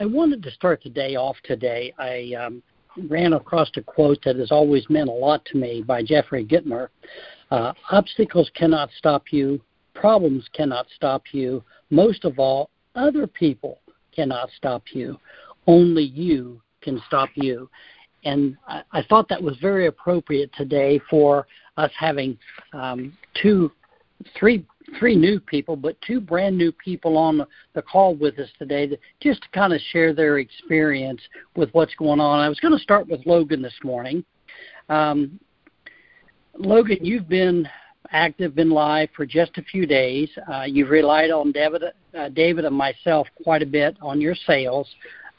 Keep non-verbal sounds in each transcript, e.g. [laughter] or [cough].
I wanted to start the day off today. I um, ran across a quote that has always meant a lot to me by Jeffrey Gitomer. Uh, obstacles cannot stop you, problems cannot stop you. Most of all, other people cannot stop you. Only you can stop you. And I, I thought that was very appropriate today for us having um, two, three, three new people, but two brand new people on the call with us today, to, just to kind of share their experience with what's going on. I was going to start with Logan this morning. Um, Logan, you've been active, been live for just a few days. Uh, you've relied on David, uh, David and myself quite a bit on your sales.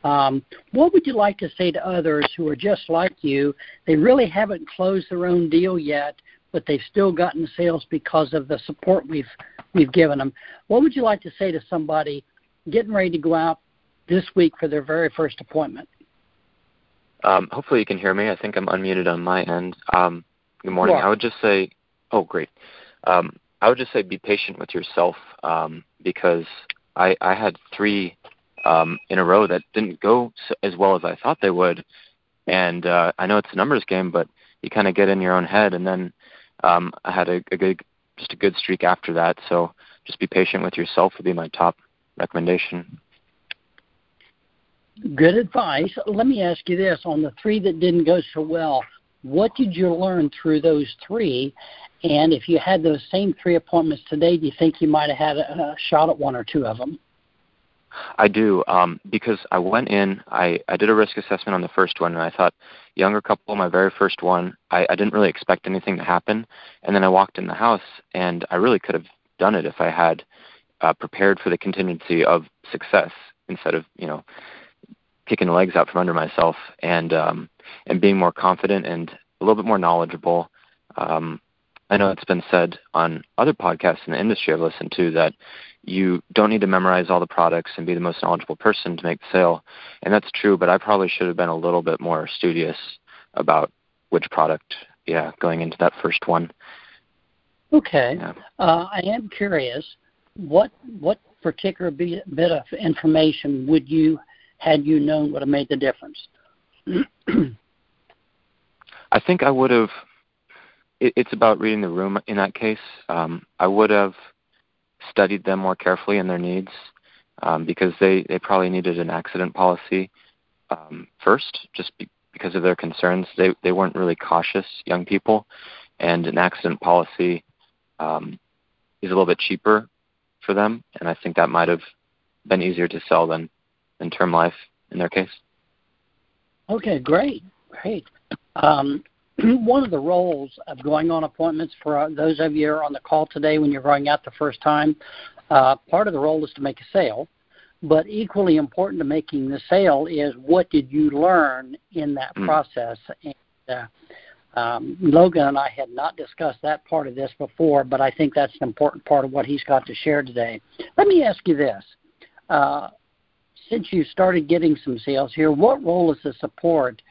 Um, what would you like to say to others who are just like you? They really haven't closed their own deal yet, but they've still gotten sales because of the support we've we've given them. What would you like to say to somebody getting ready to go out this week for their very first appointment? Um, hopefully you can hear me. I think I'm unmuted on my end. Um, good morning. I would just say, oh great. Um, I would just say be patient with yourself um, because I, I had three um, in a row that didn't go as well as I thought they would. And uh, I know it's a numbers game, but you kind of get in your own head. And then um, I had a, a good, just a good streak after that. So just be patient with yourself would be my top recommendation. Good advice. Let me ask you this: on the three that didn't go so well, what did you learn through those three? And if you had those same three appointments today, do you think you might have had a, a shot at one or two of them? I do um, because I went in. I, I did a risk assessment on the first one, and I thought younger couple, my very first one. I, I didn't really expect anything to happen, and then I walked in the house, and I really could have done it if I had uh, prepared for the contingency of success instead of you know kicking the legs out from under myself and um, and being more confident and a little bit more knowledgeable. Um, I know it's been said on other podcasts in the industry I've listened to that you don't need to memorize all the products and be the most knowledgeable person to make the sale. And that's true, but I probably should have been a little bit more studious about which product, yeah, going into that first one. Okay. Yeah. Uh, I am curious, what what particular bit of information would you, had you known, would have made the difference? [clears throat] I think I would have. It, it's about reading the room in that case. Um, I would have studied them more carefully and their needs um, because they, they probably needed an accident policy um, first, just be, because of their concerns. They they weren't really cautious young people, and an accident policy um, is a little bit cheaper for them, and I think that might have been easier to sell than than term life in their case. Okay, great, great. Um, [clears throat] one of the roles of going on appointments for uh, those of you who are on the call today when you're going out the first time, uh, part of the role is to make a sale. But equally important to making the sale is what did you learn in that mm. process? And, uh, um, Logan and I had not discussed that part of this before, but I think that's an important part of what he's got to share today. Let me ask you this. Uh, since you started getting some sales here, what role is the support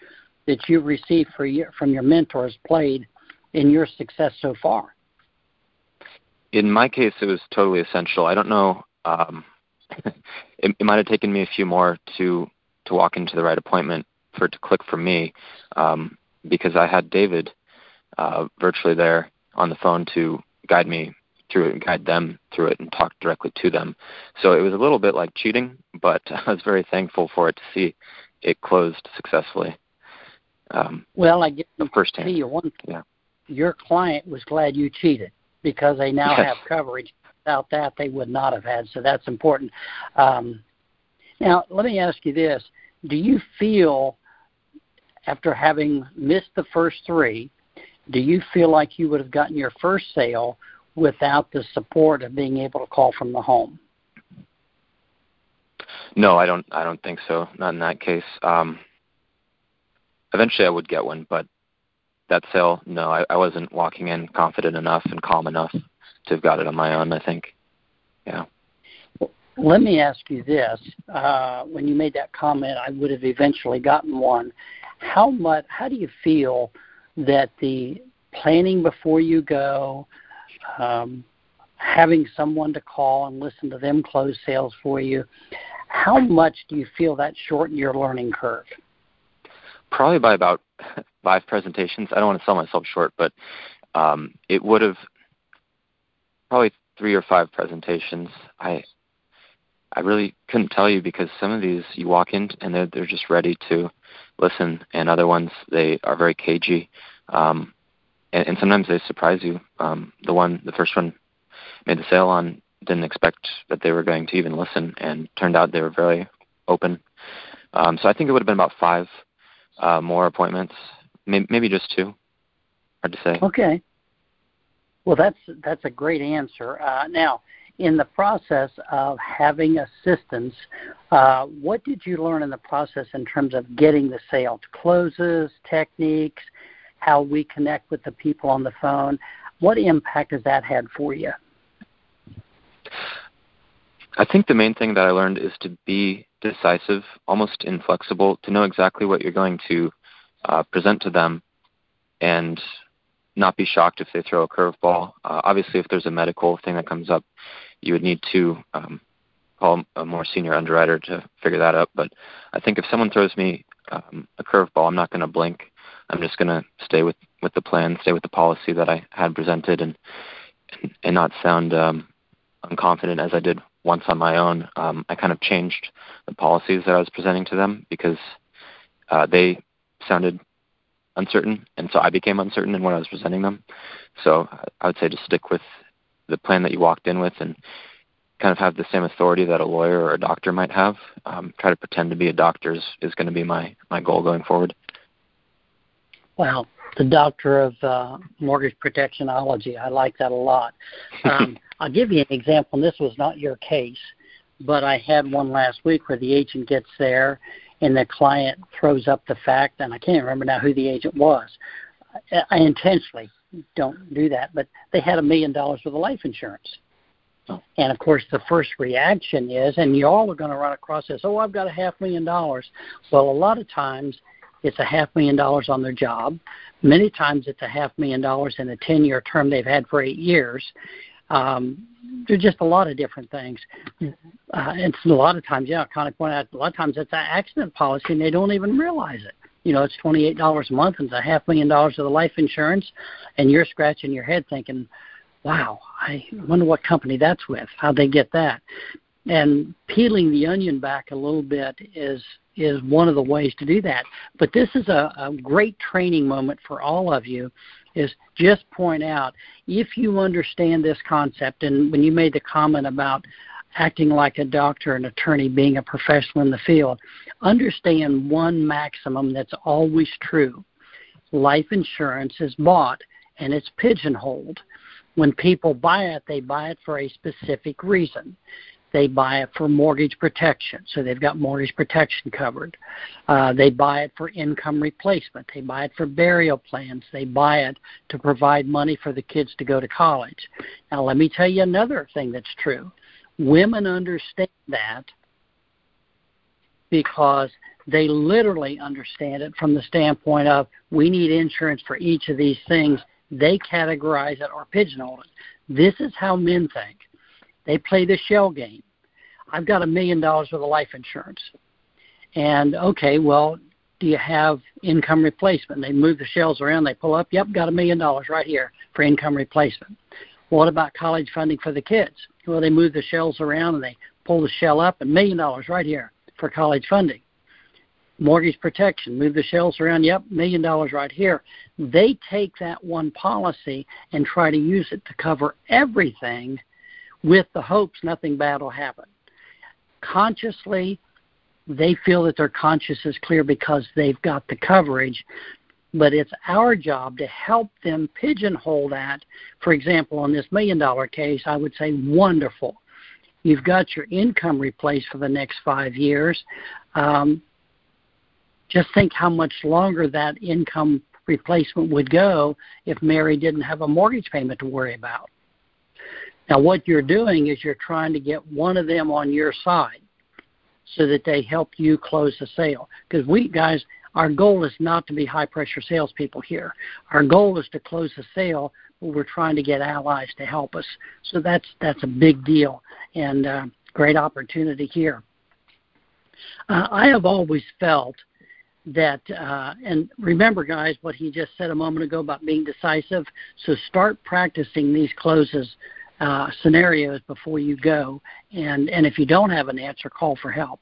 that you've received your, from your mentors played in your success so far? In my case, it was totally essential. I don't know. Um, [laughs] it, it might have taken me a few more to to walk into the right appointment for it to click for me, um, because I had David uh, virtually there on the phone to guide me through it and guide them through it and talk directly to them. So it was a little bit like cheating, but [laughs] I was very thankful for it to see it closed successfully. Um, well, I guess firsthand. you one. Yeah. Your client was glad you cheated because they now yes. have coverage. Without that, they would not have had. So that's important. Um, now, let me ask you this: Do you feel, after having missed the first three, do you feel like you would have gotten your first sale without the support of being able to call from the home? No, I don't. I don't think so. Not in that case. Um, eventually I would get one, but that sale, no, I, I wasn't walking in confident enough and calm enough to have got it on my own. I think, yeah. Well, let me ask you this: uh, When you made that comment, I would have eventually gotten one. How much? How do you feel that the planning before you go, um, having someone to call and listen to them close sales for you, How much do you feel that shortened your learning curve? Probably by about [laughs] five presentations. I don't want to sell myself short, but um, it would have probably three or five presentations. I I really couldn't tell you because some of these you walk in and they're they're just ready to listen, and other ones they are very cagey, um, and, and sometimes they surprise you. Um, the one, the first one, made the sale on didn't expect that they were going to even listen, and turned out they were very open. Um, so I think it would have been about five uh, more appointments, maybe, just two. Hard to say. Okay. Well, that's that's a great answer. Uh, now, in the process of having assistance, uh, what did you learn in the process in terms of getting the sale to closes, techniques, how we connect with the people on the phone? What impact has that had for you? I think the main thing that I learned is to be decisive, almost inflexible, to know exactly what you're going to uh, present to them and not be shocked if they throw a curveball. Uh, obviously, if there's a medical thing that comes up, you would need to um, call a more senior underwriter to figure that out. But I think if someone throws me um, a curveball, I'm not going to blink. I'm just going to stay with with the plan, stay with the policy that I had presented, and and, not sound um, unconfident as I did once on my own. Um, I kind of changed the policies that I was presenting to them because uh, they sounded uncertain, and so I became uncertain in what I was presenting them. So I would say just stick with the plan that you walked in with and kind of have the same authority that a lawyer or a doctor might have. Um, try to pretend to be a doctor is, is going to be my, my goal going forward. Wow, the doctor of uh, mortgage protectionology. I like that a lot. Um, [laughs] I'll give you an example, and this was not your case, but I had one last week where the agent gets there and the client throws up the fact, and I can't remember now who the agent was. I I intentionally don't do that, but they had a million dollars worth of life insurance. Oh. And of course, the first reaction is, and you all are going to run across this, oh, I've got a half million dollars. Well, a lot of times it's a half million dollars on their job. Many times it's a half million dollars in a 10 year term they've had for eight years. Um, there's just a lot of different things. Uh, and a lot of times, yeah, I kind of point out, a lot of times it's an accident policy and they don't even realize it. You know, it's $28 a month and it's a half million dollars of the life insurance, and you're scratching your head thinking, wow, I wonder what company that's with, how'd they get that? And peeling the onion back a little bit is is one of the ways to do that. But this is a, a great training moment for all of you is just point out if you understand this concept and when you made the comment about acting like a doctor and attorney being a professional in the field understand one maximum that's always true. Life insurance is bought and it's pigeonholed. When people buy it they buy it for a specific reason they buy it for mortgage protection, so they've got mortgage protection covered. Uh, they buy it for income replacement. They buy it for burial plans. They buy it to provide money for the kids to go to college. Now, let me tell you another thing that's true. Women understand that because they literally understand it from the standpoint of we need insurance for each of these things. They categorize it or pigeonhole it. This is how men think. They play the shell game. I've got a million dollars worth of life insurance. And okay, well, do you have income replacement? They move the shells around, they pull up, yep, got a million dollars right here for income replacement. What about college funding for the kids? Well, they move the shells around and they pull the shell up, a million dollars right here for college funding. Mortgage protection, move the shells around, yep, million dollars right here. They take that one policy and try to use it to cover everything with the hopes nothing bad will happen. Consciously, they feel that their conscience is clear because they've got the coverage, but it's our job to help them pigeonhole that. For example, on this million dollar case, I would say, wonderful. You've got your income replaced for the next five years. Um, just think how much longer that income replacement would go if Mary didn't have a mortgage payment to worry about. Now, what you're doing is you're trying to get one of them on your side so that they help you close the sale. Because we guys, our goal is not to be high pressure salespeople here. Our goal is to close the sale, but we're trying to get allies to help us. So that's that's a big deal and uh, great opportunity here. Uh, I have always felt that, uh, and remember, guys, what he just said a moment ago about being decisive. So start practicing these closes uh, scenarios before you go, and and if you don't have an answer, call for help.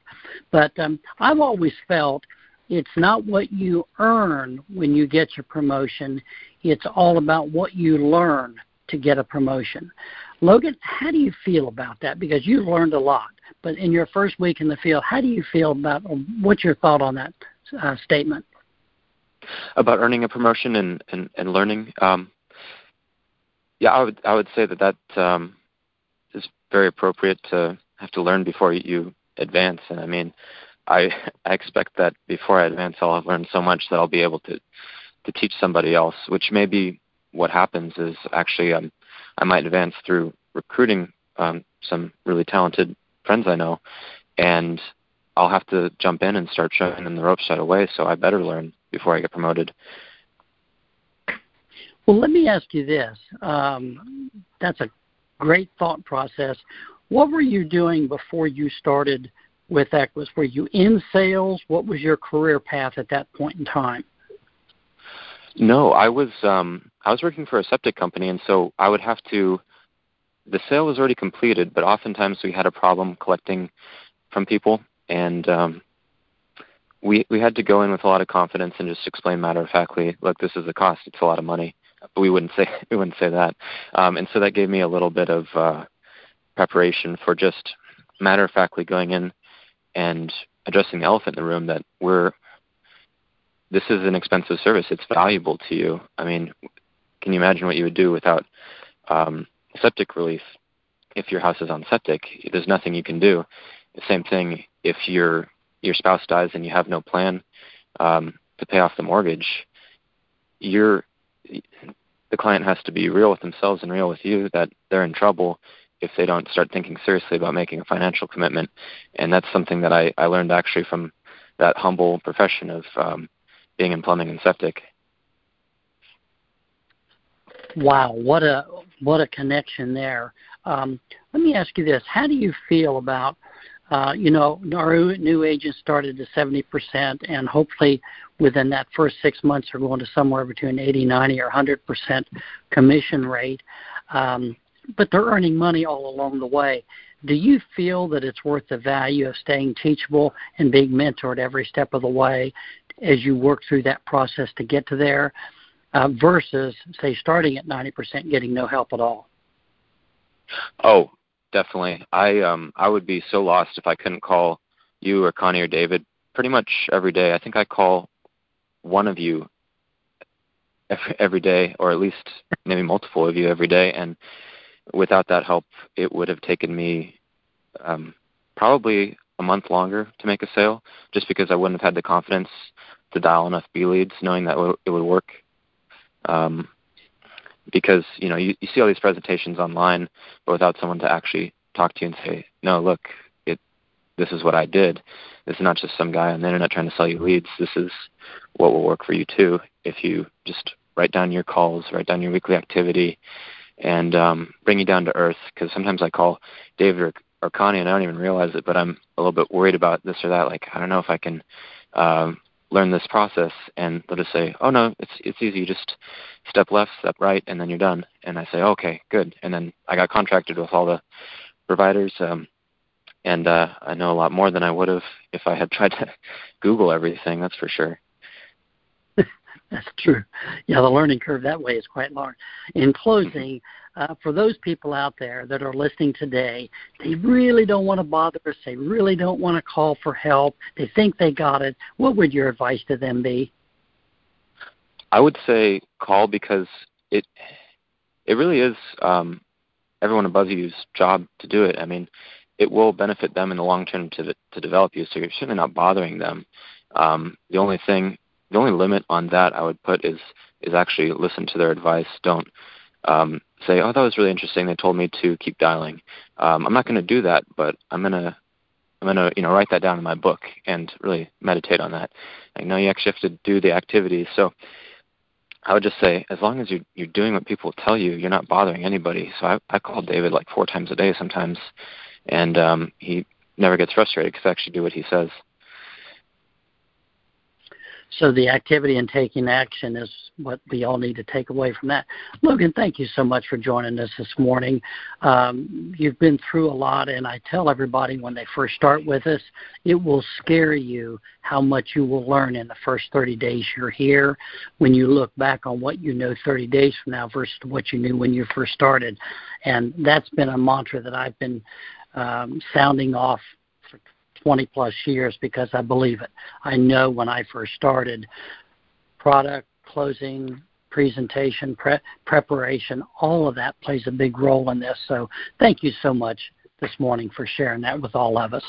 But um, I've always felt it's not what you earn when you get your promotion; it's all about what you learn to get a promotion. Logan, how do you feel about that? Because you learned a lot, but in your first week in the field, how do you feel about? What's your thought on that uh, statement? About earning a promotion and and, and learning. Um, yeah, I would I would say that that um, is very appropriate to have to learn before you advance. And I mean, I [laughs] I expect that before I advance, I'll have learned so much that I'll be able to to teach somebody else. Which may be what happens is actually um, I might advance through recruiting um, some really talented friends I know, and I'll have to jump in and start showing them the ropes right away. So I better learn before I get promoted. Well, let me ask you this. Um, that's a great thought process. What were you doing before you started with Equis? Were you in sales? What was your career path at that point in time? No, I was um, I was working for a septic company, and so I would have to. The sale was already completed, but oftentimes we had a problem collecting from people, and um, we we had to go in with a lot of confidence and just explain matter of factly, look, this is the cost. It's a lot of money. But we wouldn't say [laughs] we wouldn't say that, um, and so that gave me a little bit of uh, preparation for just matter of factly going in and addressing the elephant in the room that we're this is an expensive service. It's valuable to you. I mean, can you imagine what you would do without um, septic relief if your house is on septic? There's nothing you can do. The same thing if your your spouse dies and you have no plan um, to pay off the mortgage. You're the client has to be real with themselves and real with you that they're in trouble if they don't start thinking seriously about making a financial commitment. And that's something that I, I learned actually from that humble profession of um, being in plumbing and septic. Wow, what a what a connection there. Um, let me ask you this: How do you feel about uh, you know, our new agents started at 70%, and hopefully within that first six months we're going to somewhere between 80, 90, or 100% commission rate. Um, but they're earning money all along the way. Do you feel that it's worth the value of staying teachable and being mentored every step of the way as you work through that process to get to there uh, versus, say, starting at 90% getting no help at all? Oh, definitely. I um I would be so lost if I couldn't call you or Connie or David pretty much every day. I think I call one of you every, every day, or at least maybe multiple of you every day. And without that help, it would have taken me um, probably a month longer to make a sale, just because I wouldn't have had the confidence to dial enough B leads, knowing that it would work. Um, because you know you, you see all these presentations online, but without someone to actually talk to you and say, no, look, it this is what I did. This is not just some guy on the internet trying to sell you leads. This is what will work for you too if you just write down your calls, write down your weekly activity, and um, bring you down to earth. Because sometimes I call David or, or Connie and I don't even realize it, but I'm a little bit worried about this or that. Like I don't know if I can um, learn this process and they'll just say, "Oh no, it's it's easy. You just step left, step right, and then you're done." And I say, "Okay, good." And then I got contracted with all the providers, um, and uh, I know a lot more than I would have if I had [laughs] tried to Google everything. That's for sure. [laughs] That's true. Yeah, the learning curve that way is quite large. In closing, uh, for those people out there that are listening today, they really don't want to bother us. They really don't want to call for help. They think they got it. What would your advice to them be? I would say call because it it really is um, everyone above you's job to do it. I mean, it will benefit them in the long term to to develop you. So you're certainly not bothering them. Um, the only thing the only limit on that I would put is is actually listen to their advice. Don't um, say, "Oh, that was really interesting. They told me to keep dialing." Um, I'm not going to do that, but I'm going to I'm going to you know write that down in my book and really meditate on that. I know you actually have to do the activities, so I would just say, as long as you're you're doing what people tell you, you're not bothering anybody. So I I call David like four times a day sometimes, and um, he never gets frustrated because I actually do what he says. So the activity and taking action is what we all need to take away from that. Logan, thank you so much for joining us this morning. Um, you've been through a lot, and I tell everybody when they first start with us, it will scare you how much you will learn in the first 30 days you're here when you look back on what you know 30 days from now versus what you knew when you first started. And that's been a mantra that I've been um, sounding off 20 plus years because I believe it. I know when I first started, product, closing, presentation, pre- preparation, all of that plays a big role in this. So thank you so much this morning for sharing that with all of us.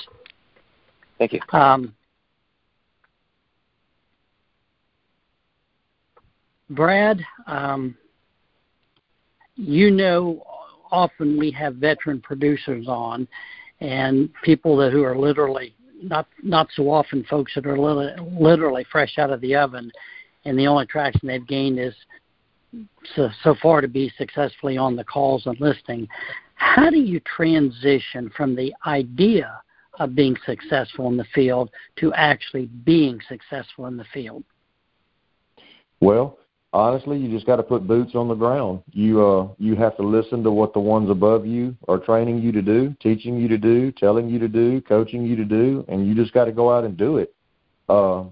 Thank you. Um, Brad, um, you know, often we have veteran producers on, and people that who are literally not not so often folks that are literally, fresh out of the oven, and the only traction they've gained is so, so far to be successfully on the calls and listening. How do you transition from the idea of being successful in the field to actually being successful in the field? Well, honestly, you just got to put boots on the ground. You uh you have to listen to what the ones above you are training you to do, teaching you to do, telling you to do, coaching you to do, and you just got to go out and do it. Uh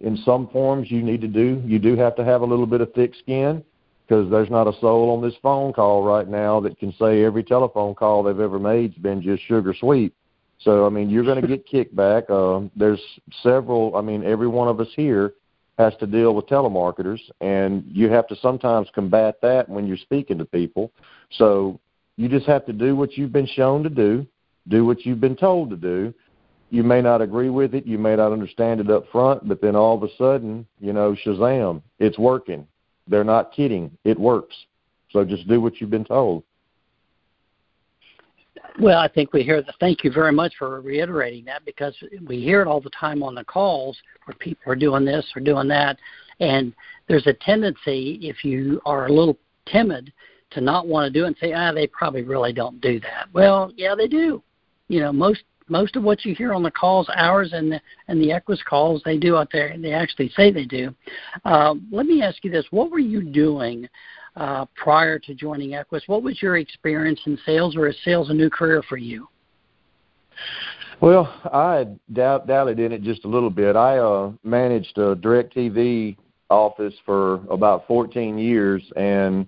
in some forms you need to do you do have to have a little bit of thick skin because there's not a soul on this phone call right now that can say every telephone call they've ever made's been just sugar sweet. So I mean, you're going [laughs] to get kickback. Uh, there's several. I mean, every one of us here has to deal with telemarketers, and you have to sometimes combat that when you're speaking to people. So you just have to do what you've been shown to do, do what you've been told to do. You may not agree with it, you may not understand it up front, but then all of a sudden, you know, Shazam, it's working. They're not kidding. It works. So just do what you've been told. Well, I think we hear the thank you very much for reiterating that because we hear it all the time on the calls where people are doing this or doing that. And there's a tendency, if you are a little timid, to not want to do it and say, ah, they probably really don't do that. Well, yeah, they do. You know, most most of what you hear on the calls, ours and the and the Equis calls, they do out there. and They actually say they do. Uh, let me ask you this: What were you doing prior to joining Equis. What was your experience in sales, or is sales a new career for you? Well, I doubt, doubted in it just a little bit. I uh, managed a DirecTV office for about 14 years and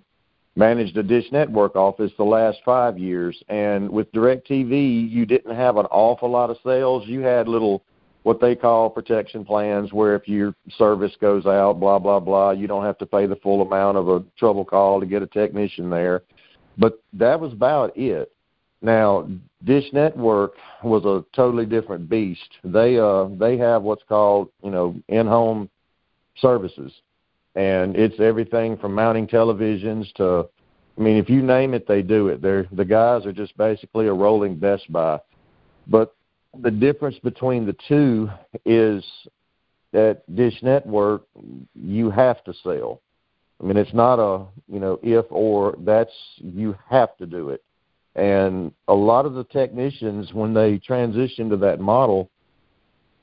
managed a Dish Network office the last five years. And with DirecTV, you didn't have an awful lot of sales. You had little what they call protection plans where if your service goes out, blah, blah, blah, you don't have to pay the full amount of a trouble call to get a technician there. But that was about it. Now, Dish Network was a totally different beast. They uh they have what's called, you know, in-home services. And it's everything from mounting televisions to I mean, if you name it, they do it. They're the guys are just basically a rolling Best Buy. But the difference between the two is that Dish Network you have to sell. I mean, it's not a you know if or that's you have to do it. And a lot of the technicians, when they transitioned to that model,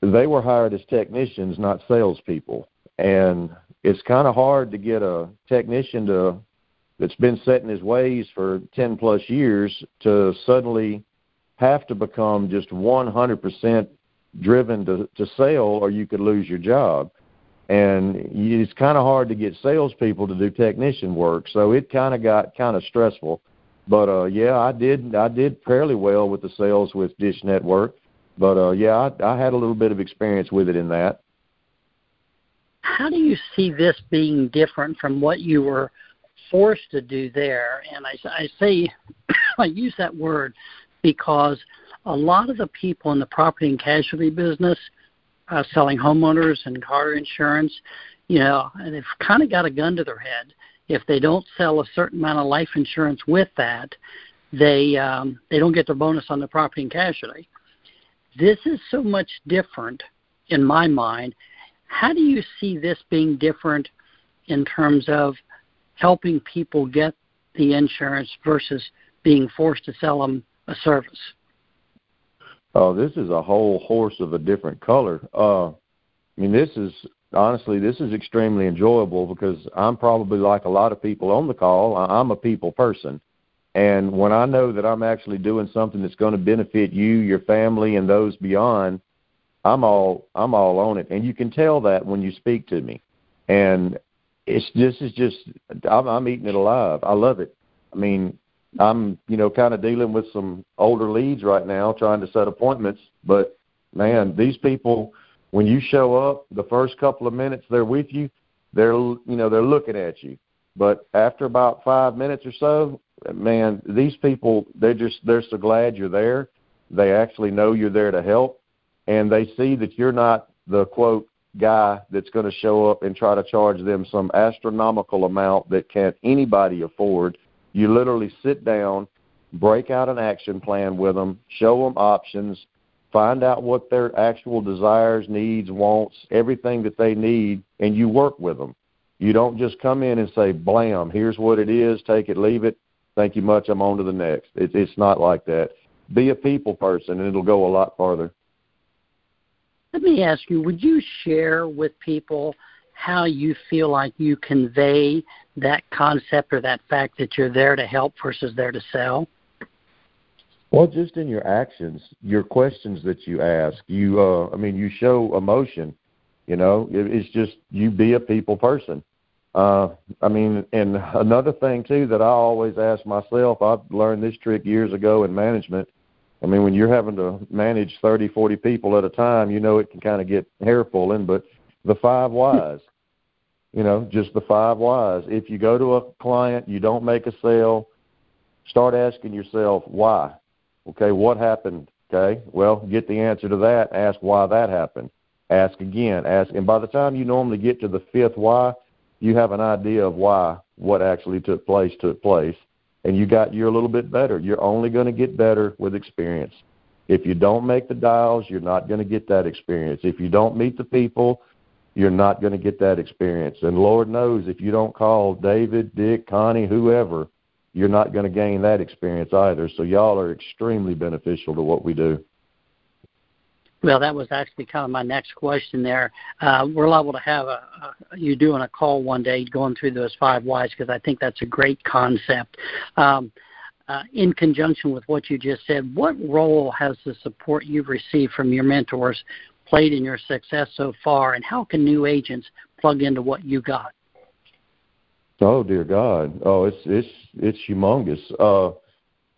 they were hired as technicians, not salespeople. And it's kind of hard to get a technician to that's been set in his ways for 10 plus years to suddenly have to become just 100% driven to, to sell or you could lose your job. And it's kind of hard to get salespeople to do technician work, so it kind of got kind of stressful. But uh, yeah, I did I did fairly well with the sales with Dish Network. But uh, yeah, I, I had a little bit of experience with it in that. How do you see this being different from what you were forced to do there? And I, I say [coughs] I use that word because a lot of the people in the property and casualty business uh, selling homeowners and car insurance, you know, they've kind of got a gun to their head. If they don't sell a certain amount of life insurance with that, they um, they don't get their bonus on the property and casualty. This is so much different in my mind. How do you see this being different in terms of helping people get the insurance versus being forced to sell them a service? Oh, this is a whole horse of a different color. Uh, I mean, this is honestly, this is extremely enjoyable because I'm probably like a lot of people on the call. I'm a people person. And when I know that I'm actually doing something that's going to benefit you, your family, and those beyond, I'm all I'm all on it. And you can tell that when you speak to me. And it's this is just I'm, I'm eating it alive. I love it. I mean, I'm you know kind of dealing with some older leads right now, trying to set appointments. But man, these people, when you show up, the first couple of minutes they're with you, they're you know they're looking at you. But after about five minutes or so, man, these people they're just they're so glad you're there. They actually know you're there to help, and they see that you're not the quote guy that's going to show up and try to charge them some astronomical amount that can't anybody afford. You literally sit down, break out an action plan with them, show them options, find out what their actual desires, needs, wants, everything that they need, and you work with them. You don't just come in and say, blam, here's what it is, take it, leave it, thank you much, I'm on to the next. It, it's not like that. Be a people person, and it'll go a lot farther. Let me ask you, would you share with people how you feel like you convey that concept or that fact that you're there to help versus there to sell? Well, just in your actions, your questions that you ask, you uh I mean you show emotion, you know, it, it's just you be a people person. Uh I mean, and another thing too that I always ask myself, I've learned this trick years ago in management I mean, when you're having to manage 30, 40 people at a time, you know it can kind of get hair pulling. But the five whys, you know, just the five whys. If you go to a client, you don't make a sale, start asking yourself why. Okay, what happened? Okay, well, get the answer to that. Ask why that happened. Ask again. Ask, and by the time you normally get to the fifth why, you have an idea of why what actually took place took place and you got you're a little bit better. You're only going to get better with experience. If you don't make the dials, you're not going to get that experience. If you don't meet the people, you're not going to get that experience. And Lord knows if you don't call David, Dick, Connie, whoever, you're not going to gain that experience either. So y'all are extremely beneficial to what we do. Well, that was actually kind of my next question there. Uh, we're liable to have a, a, you doing a call one day going through those five whys because I think that's a great concept. Um, uh, in conjunction with what you just said, what role has the support you've received from your mentors played in your success so far, and how can new agents plug into what you got? Oh dear God! Oh, it's it's it's humongous. Uh,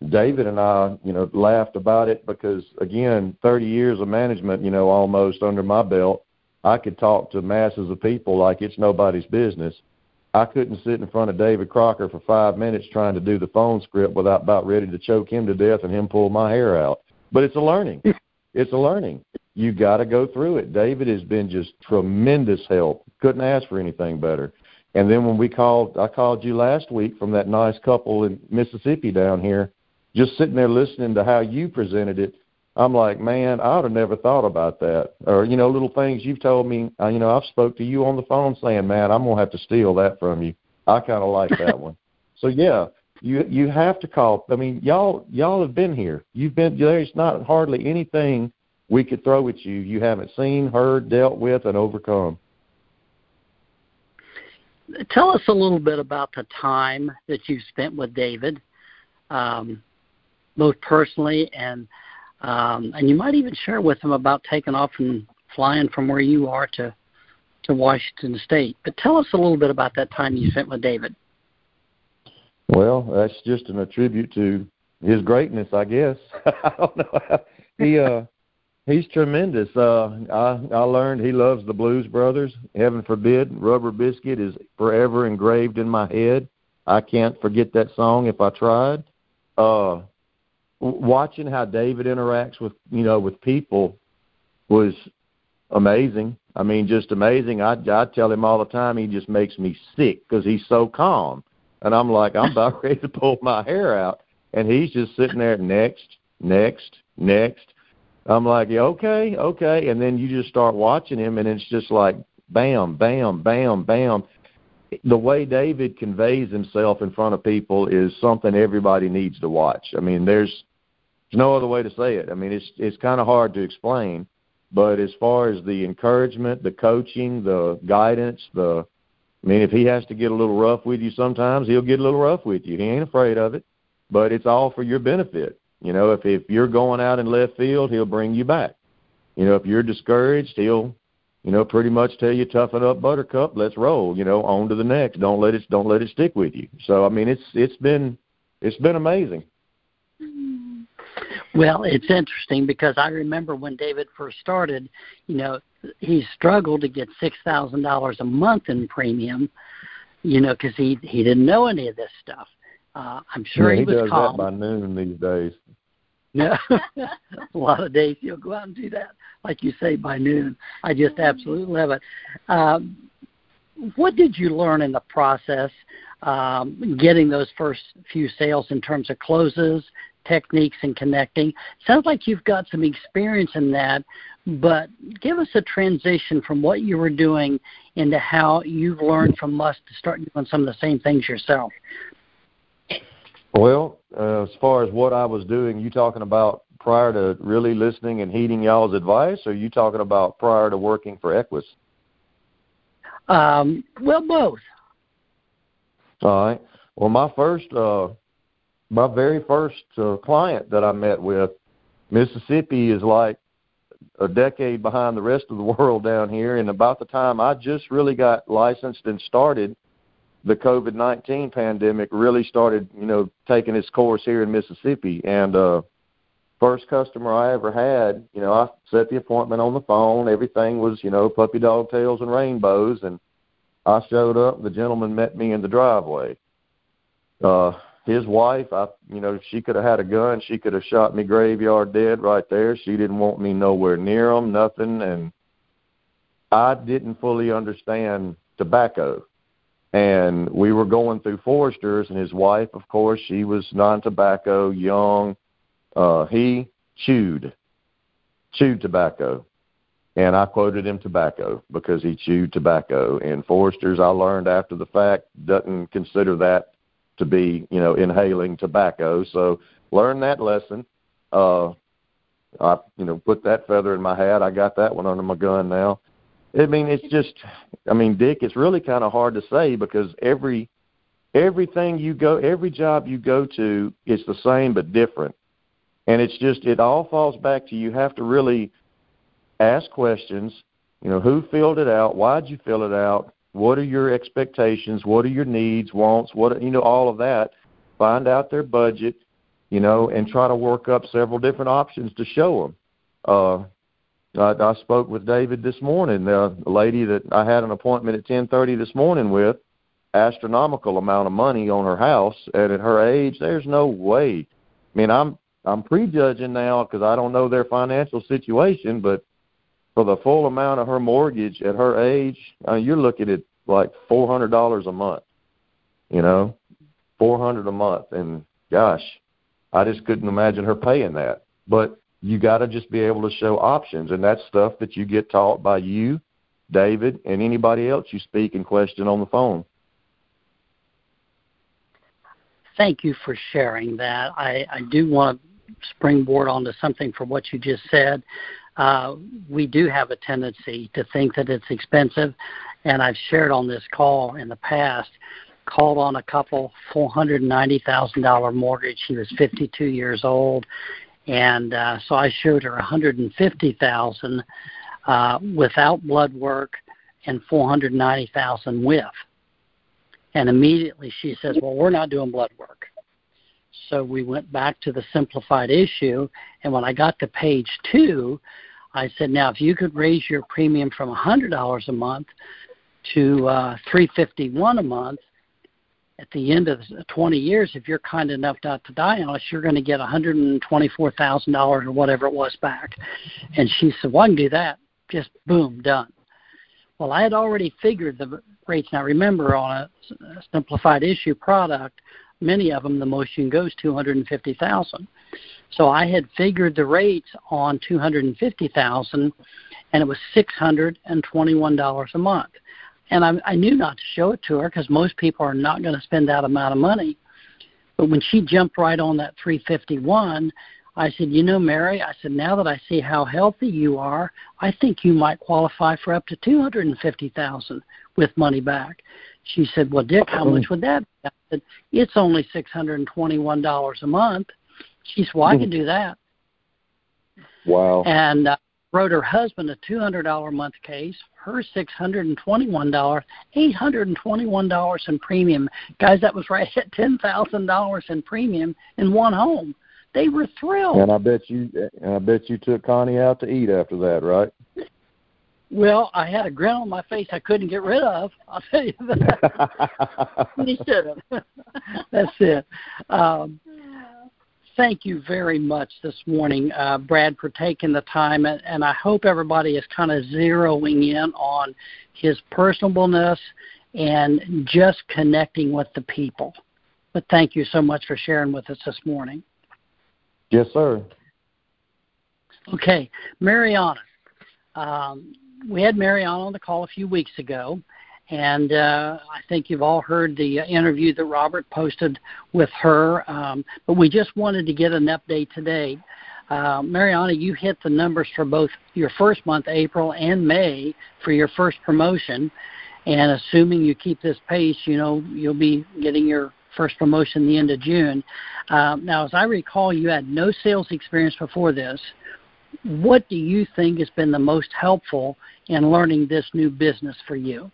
David and I, you know, laughed about it because again, 30 years of management, you know, almost under my belt, I could talk to masses of people like it's nobody's business. I couldn't sit in front of David Crocker for five minutes trying to do the phone script without about ready to choke him to death and him pull my hair out. But it's a learning. [laughs] It's a learning. You got to go through it. David has been just tremendous help. Couldn't ask for anything better. And then when we called, I called you last week from that nice couple in Mississippi down here just sitting there listening to how you presented it, I'm like, man, I would have never thought about that. Or you know, little things you've told me. Uh, you know, I've spoke to you on the phone saying, man, I'm gonna have to steal that from you. I kind of like that [laughs] one. So yeah, you you have to call. I mean, y'all y'all have been here. You've been there's not hardly anything we could throw at you you haven't seen, heard, dealt with, and overcome. Tell us a little bit about the time that you spent with David. Um, both personally and um, and you might even share with him about taking off and flying from where you are to to Washington State. But tell us a little bit about that time you spent with David. Well, that's just an attribute to his greatness, I guess. [laughs] I don't know. He uh he's tremendous. Uh I I learned he loves the Blues Brothers. Heaven forbid, Rubber Biscuit is forever engraved in my head. I can't forget that song if I tried. Uh watching how David interacts with you know with people was amazing. I mean, just amazing. I I tell him all the time he just makes me sick because he's so calm, and I'm like I'm about [laughs] ready to pull my hair out, and he's just sitting there next, next, next. I'm like, okay, okay, and then you just start watching him, and it's just like bam, bam, bam, bam. The way David conveys himself in front of people is something everybody needs to watch. I mean, there's there's no other way to say it. I mean, it's it's kind of hard to explain, But as far as the encouragement, the coaching, the guidance, the I mean, if he has to get a little rough with you sometimes, he'll get a little rough with you. He ain't afraid of it, but it's all for your benefit. You know, if if you're going out in left field, he'll bring you back. You know, if you're discouraged, he'll, you know, pretty much tell you toughen up, Buttercup, let's roll. You know, on to the next. Don't let it don't let it stick with you. So I mean, it's it's been it's been amazing. Well, it's interesting because I remember when David first started, you know, he struggled to get six thousand dollars a month in premium, you know, because he he didn't know any of this stuff. Uh, I'm sure yeah, he, he was does calm. that by noon these days. No, [laughs] [laughs] a lot of days he'll go out and do that, like you say, by noon. I just absolutely love it. Um, what did you learn in the process um, getting those first few sales in terms of closes, techniques, and connecting? Sounds like you've got some experience in that, but give us a transition from what you were doing into how you've learned from us to start doing some of the same things yourself. Well, uh, as far as what I was doing, you talking about prior to really listening and heeding y'all's advice, or you talking about prior to working for Equis? Um, well, both. All right. Well, my first, uh, my very first uh, client that I met with, Mississippi is like a decade behind the rest of the [laughs] world down here. And about the time I just really got licensed and started, the COVID nineteen pandemic really started, you know, taking its course here in Mississippi. And uh, first customer I ever had, you know, I set the appointment on the phone. Everything was, you know, puppy dog tails and rainbows. And I showed up. The gentleman met me in the driveway. Uh, his wife, I, you know, she could have had a gun. She could have shot me graveyard dead right there. She didn't want me nowhere near them, nothing. And I didn't fully understand tobacco and we were going through Foresters, and his wife, of course, she was non-tobacco, young. Uh, he chewed, chewed tobacco, and I quoted him tobacco because he chewed tobacco. And Foresters, I learned after the fact, doesn't consider that to be, you know, inhaling tobacco. So learn that lesson. Uh, I, you know, put that feather in my hat. I got that one under my gun now. I mean, it's just, I mean, Dick, it's really kind of hard to say because every everything you go, every job you go to, it's the same but different, and it's just it all falls back to you have to really ask questions. You know, who filled it out? Why'd you fill it out? What are your expectations? What are your needs, wants? What you know, all of that. Find out their budget, you know, and try to work up several different options to show them. Uh, I, I spoke with David this morning. The lady that I had an appointment at 10:30 this morning with, astronomical amount of money on her house, and at her age, there's no way. I mean, I'm I'm prejudging now because I don't know their financial situation, but for the full amount of her mortgage at her age, uh, you're looking at like four hundred dollars a month. You know, four hundred a month, and gosh, I just couldn't imagine her paying that. But you got to just be able to show options, and that's stuff that you get taught by you, David, and anybody else you speak and question on the phone. Thank you for sharing that. I, I do want to springboard onto something for what you just said. Uh, we do have a tendency to think that it's expensive, and I've shared on this call in the past. Called on a couple, four hundred ninety thousand dollar mortgage. He was fifty two years old and uh, so I showed her 150,000 uh, without blood work and 490,000 with. And immediately she says, "Well, we're not doing blood work." So we went back to the simplified issue, and when I got to page two, I said, "Now, if you could raise your premium from $100 a month to uh, 351 a month, at the end of 20 years, if you're kind enough not to die on us, you're going to get $124,000 or whatever it was back. And she said, well, I can do that. Just boom, done. Well, I had already figured the rates. Now, remember, on a simplified issue product, many of them, the most you can go is 250000 So I had figured the rates on 250000 and it was $621 a month and I, I knew not to show it to her because most people are not going to spend that amount of money. But when she jumped right on that 351, I said, You know, Mary, I said, now that I see how healthy you are, I think you might qualify for up to 250000 with money back. She said, Well, Dick, how much would that be? I said, It's only $621 a month. She said, Well, I can do that. Wow. And uh, wrote her husband a $200 a month case, her $621, $821 in premium. Guys, that was right at $10,000 in premium in one home. They were thrilled. And I bet you, and I bet you took Connie out to eat after that, right? Well, I had a grin on my face I couldn't get rid of. I'll tell you that. [laughs] [laughs] he shouldn't. [laughs] That's it. Um, thank you very much this morning, uh, Brad, for taking the time, and, and I hope everybody is kind of zeroing in on his personableness and just connecting with the people. But thank you so much for sharing with us this morning. Yes, sir. Okay, Mariana. Um, we had Mariana on the call a few weeks ago, and uh, I think you've all heard the interview that Robert posted with her. Um, but we just wanted to get an update today. Uh, Mariana, you hit the numbers for both your first month, April, and May for your first promotion. And assuming you keep this pace, you know you'll be getting your first promotion the end of June. Uh, now, as I recall, you had no sales experience before this. What do you think has been the most helpful in learning this new business for you?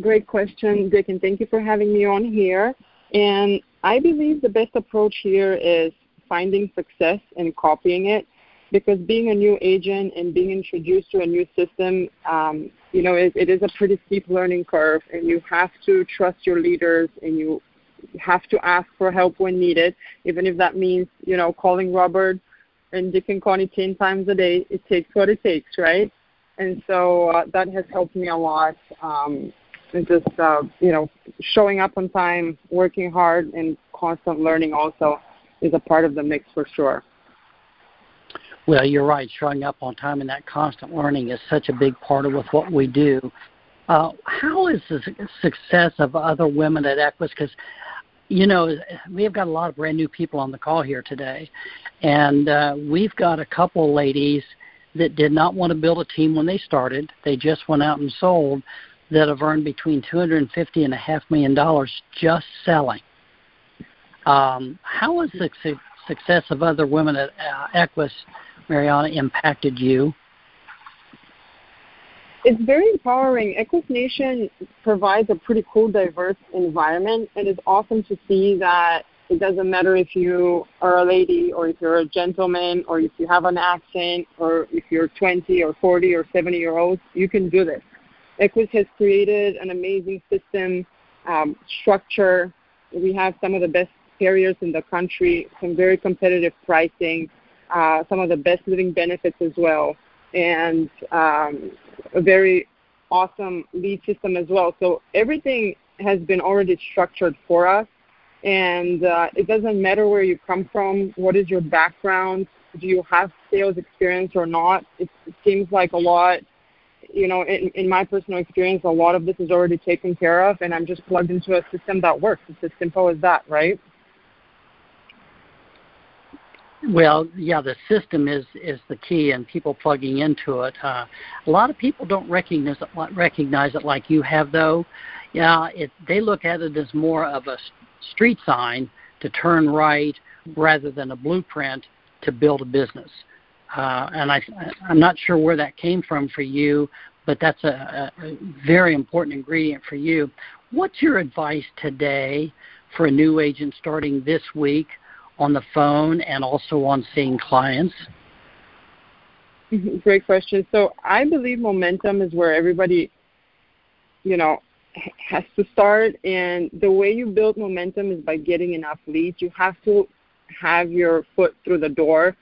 Great question, Dick, and thank you for having me on here. And I believe the best approach here is finding success and copying it because being a new agent and being introduced to a new system, um, you know, it, it is a pretty steep learning curve, and you have to trust your leaders and you have to ask for help when needed, even if that means, you know, calling Robert and Dick and Connie 10 times a day. It takes what it takes, right? And so uh, that has helped me a lot. Um, and just uh, you know showing up on time, working hard, and constant learning also is a part of the mix for sure. Well, you're right. Showing up on time and that constant learning is such a big part of what we do. Uh, how is the success of other women at Equis? Because you know we have got a lot of brand new people on the call here today, and uh, we've got a couple ladies that did not want to build a team when they started. They just went out and sold that have earned between 250 and a half million dollars just selling. Um, how has the su- success of other women at uh, Equis, Mariana, impacted you? It's very empowering. Equis Nation provides a pretty cool, diverse environment, and it's awesome to see that it doesn't matter if you are a lady or if you're a gentleman or if you have an accent or if you're 20 or 40 or 70 year old, you can do this. Equis has created an amazing system, um, structure. We have some of the best carriers in the country, some very competitive pricing, uh, some of the best living benefits as well, and um, a very awesome lead system as well. So everything has been already structured for us, and uh, it doesn't matter where you come from, what is your background, do you have sales experience or not. It, it seems like a lot you know, in, in my personal experience, a lot of this is already taken care of, and I'm just plugged into a system that works. It's as simple as that, right? Well, yeah, the system is is the key, and people plugging into it. Uh, a lot of people don't recognize it, recognize it like you have, though. Yeah, it they look at it as more of a street sign to turn right rather than a blueprint to build a business. Uh, and I, I'm not sure where that came from for you, but that's a, a very important ingredient for you. What's your advice today for a new agent starting this week on the phone and also on seeing clients? Great question. So I believe momentum is where everybody, you know, has to start. And the way you build momentum is by getting enough leads. You have to have your foot through the door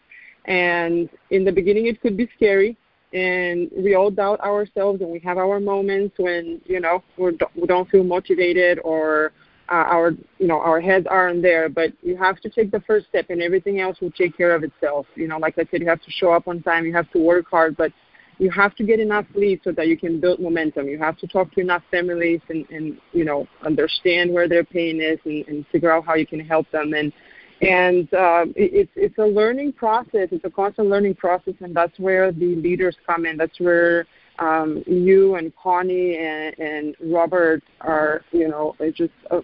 and in the beginning, it could be scary, and we all doubt ourselves, and we have our moments when you know we're, we don't feel motivated or uh, our you know our heads aren't there. But you have to take the first step, and everything else will take care of itself. You know, like I said, you have to show up on time, you have to work hard, but you have to get enough leads so that you can build momentum. You have to talk to enough families and, and you know understand where their pain is and, and figure out how you can help them. And And uh, it's it's a learning process. It's a constant learning process, and that's where the leaders come in. That's where um, you and Connie and, and Robert are, you know, just a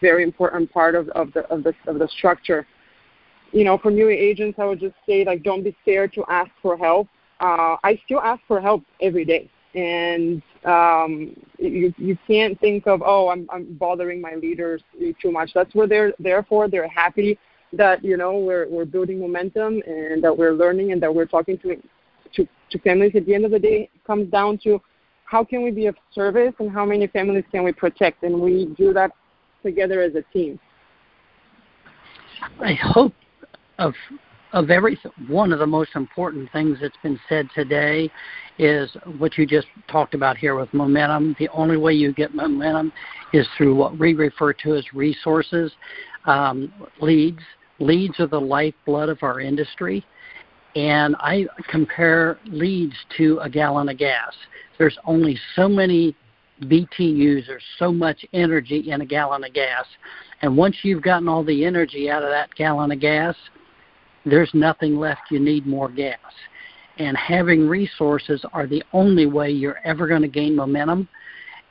very important part of, of the of the of the structure. You know, for new agents, I would just say like, don't be scared to ask for help. Uh, I still ask for help every day and um, you you can't think of oh I'm I'm bothering my leaders too much. That's what they're there for. They're happy that you know we're we're building momentum and that we're learning and that we're talking to to to families. At the end of the day, comes down to how can we be of service and how many families can we protect, and we do that together as a team. I hope of of everything, one of the most important things that's been said today is what you just talked about here with momentum. The only way you get momentum is through what we refer to as resources, um, leads. Leads are the lifeblood of our industry. And I compare leads to a gallon of gas. There's only so many BTUs, there's so much energy in a gallon of gas. And once you've gotten all the energy out of that gallon of gas, there's nothing left. You need more gas. And having resources are the only way you're ever going to gain momentum.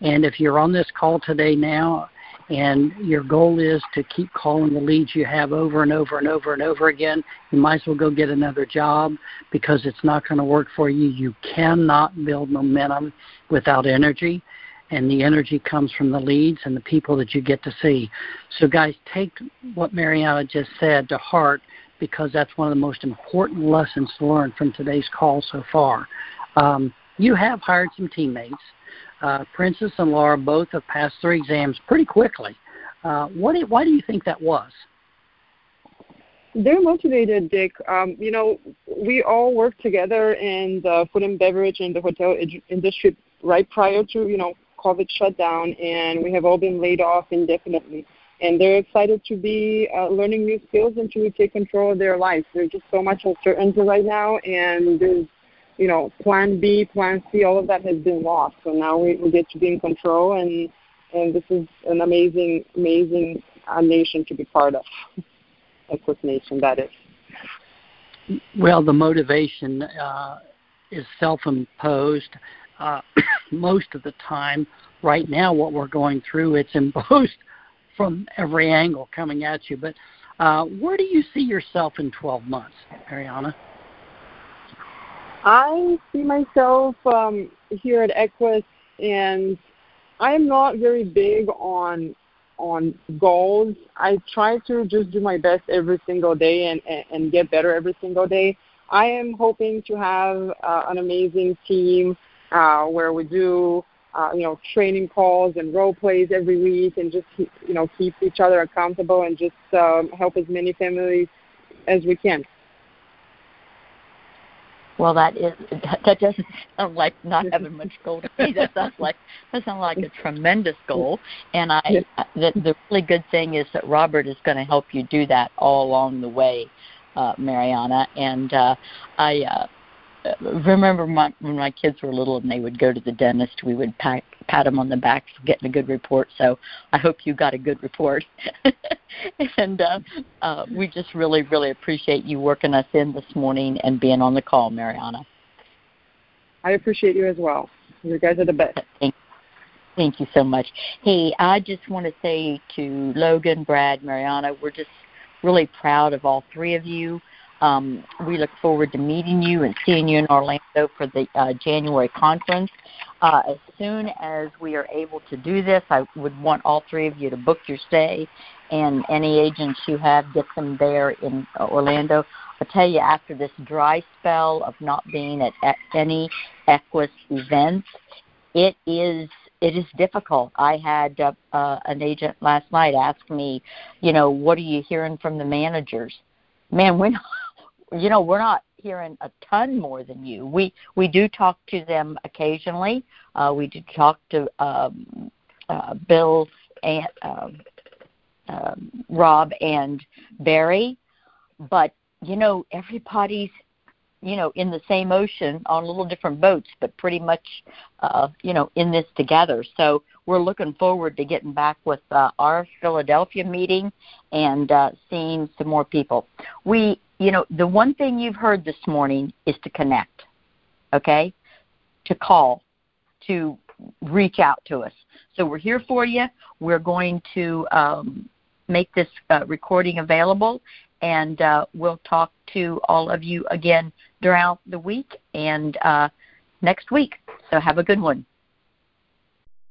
And if you're on this call today now and your goal is to keep calling the leads you have over and over and over and over again, you might as well go get another job because it's not going to work for you. You cannot build momentum without energy and the energy comes from the leads and the people that you get to see. So, guys, take what Mariana just said to heart because that's one of the most important lessons learned from today's call so far. Um, you have hired some teammates. Uh, Princess and Laura both have passed their exams pretty quickly. Uh, what why do you think that was? They're motivated, Dick. Um, you know, we all worked together in the food and beverage and the hotel industry right prior to, you know, COVID shutdown, and we have all been laid off indefinitely and they're excited to be uh, learning new skills and to take control of their lives. There's just so much uncertainty right now, and there's, you know, Plan B, Plan C, all of that has been lost. So now we, we get to be in control, and and this is an amazing, amazing uh, nation to be part of. [laughs] Equis Nation, that is. Well, the motivation uh, is self-imposed. Uh, [coughs] most of the time, right now, what we're going through, it's [laughs] imposed from every angle coming at you. But uh, where do you see yourself in 12 months, Ariana? I see myself um, here at Equis, and I am not very big on on goals. I try to just do my best every single day and, and, and get better every single day. I am hoping to have uh, an amazing team uh, where we do uh, you know, training calls and role plays every week, and just you know keep each other accountable and just um, help as many families as we can. Well, that is [laughs] that doesn't sound like not having much goal to me. That sounds like that sounds like a tremendous goal. And I, the, the really good thing is that Robert is going to help you do that all along the way, uh, Mariana. And uh, I, uh, remember my, when my kids were little and they would go to the dentist, we would pat, pat them on the back for getting a good report. So I hope you got a good report. [laughs] and uh, uh, we just really, really appreciate you working us in this morning and being on the call, Mariana. I appreciate you as well. You guys are the best. Thank, thank you so much. Hey, I just want to say to Logan, Brad, Mariana, we're just really proud of all three of you. Um, we look forward to meeting you and seeing you in Orlando for the uh, January conference. Uh, as soon as we are able to do this, I would want all three of you to book your stay, and any agents you have, get them there in Orlando. I'll tell you, after this dry spell of not being at any Equis events, it is it is difficult. I had uh, uh, an agent last night ask me, you know, what are you hearing from the managers? Man, we're not, you know, we're not hearing a ton more than you. We we do talk to them occasionally. Uh, we do talk to um, uh, Bill and um, uh, Rob and Barry, but you know everybody's you know, in the same ocean on little different boats, but pretty much, uh, you know, in this together. So we're looking forward to getting back with uh, our Philadelphia meeting and uh, seeing some more people. We, you know, the one thing you've heard this morning is to connect, okay, to call, to reach out to us. So we're here for you. We're going to um, make this uh, recording available, and uh, we'll talk to all of you again throughout the week and uh, next week. So have a good one.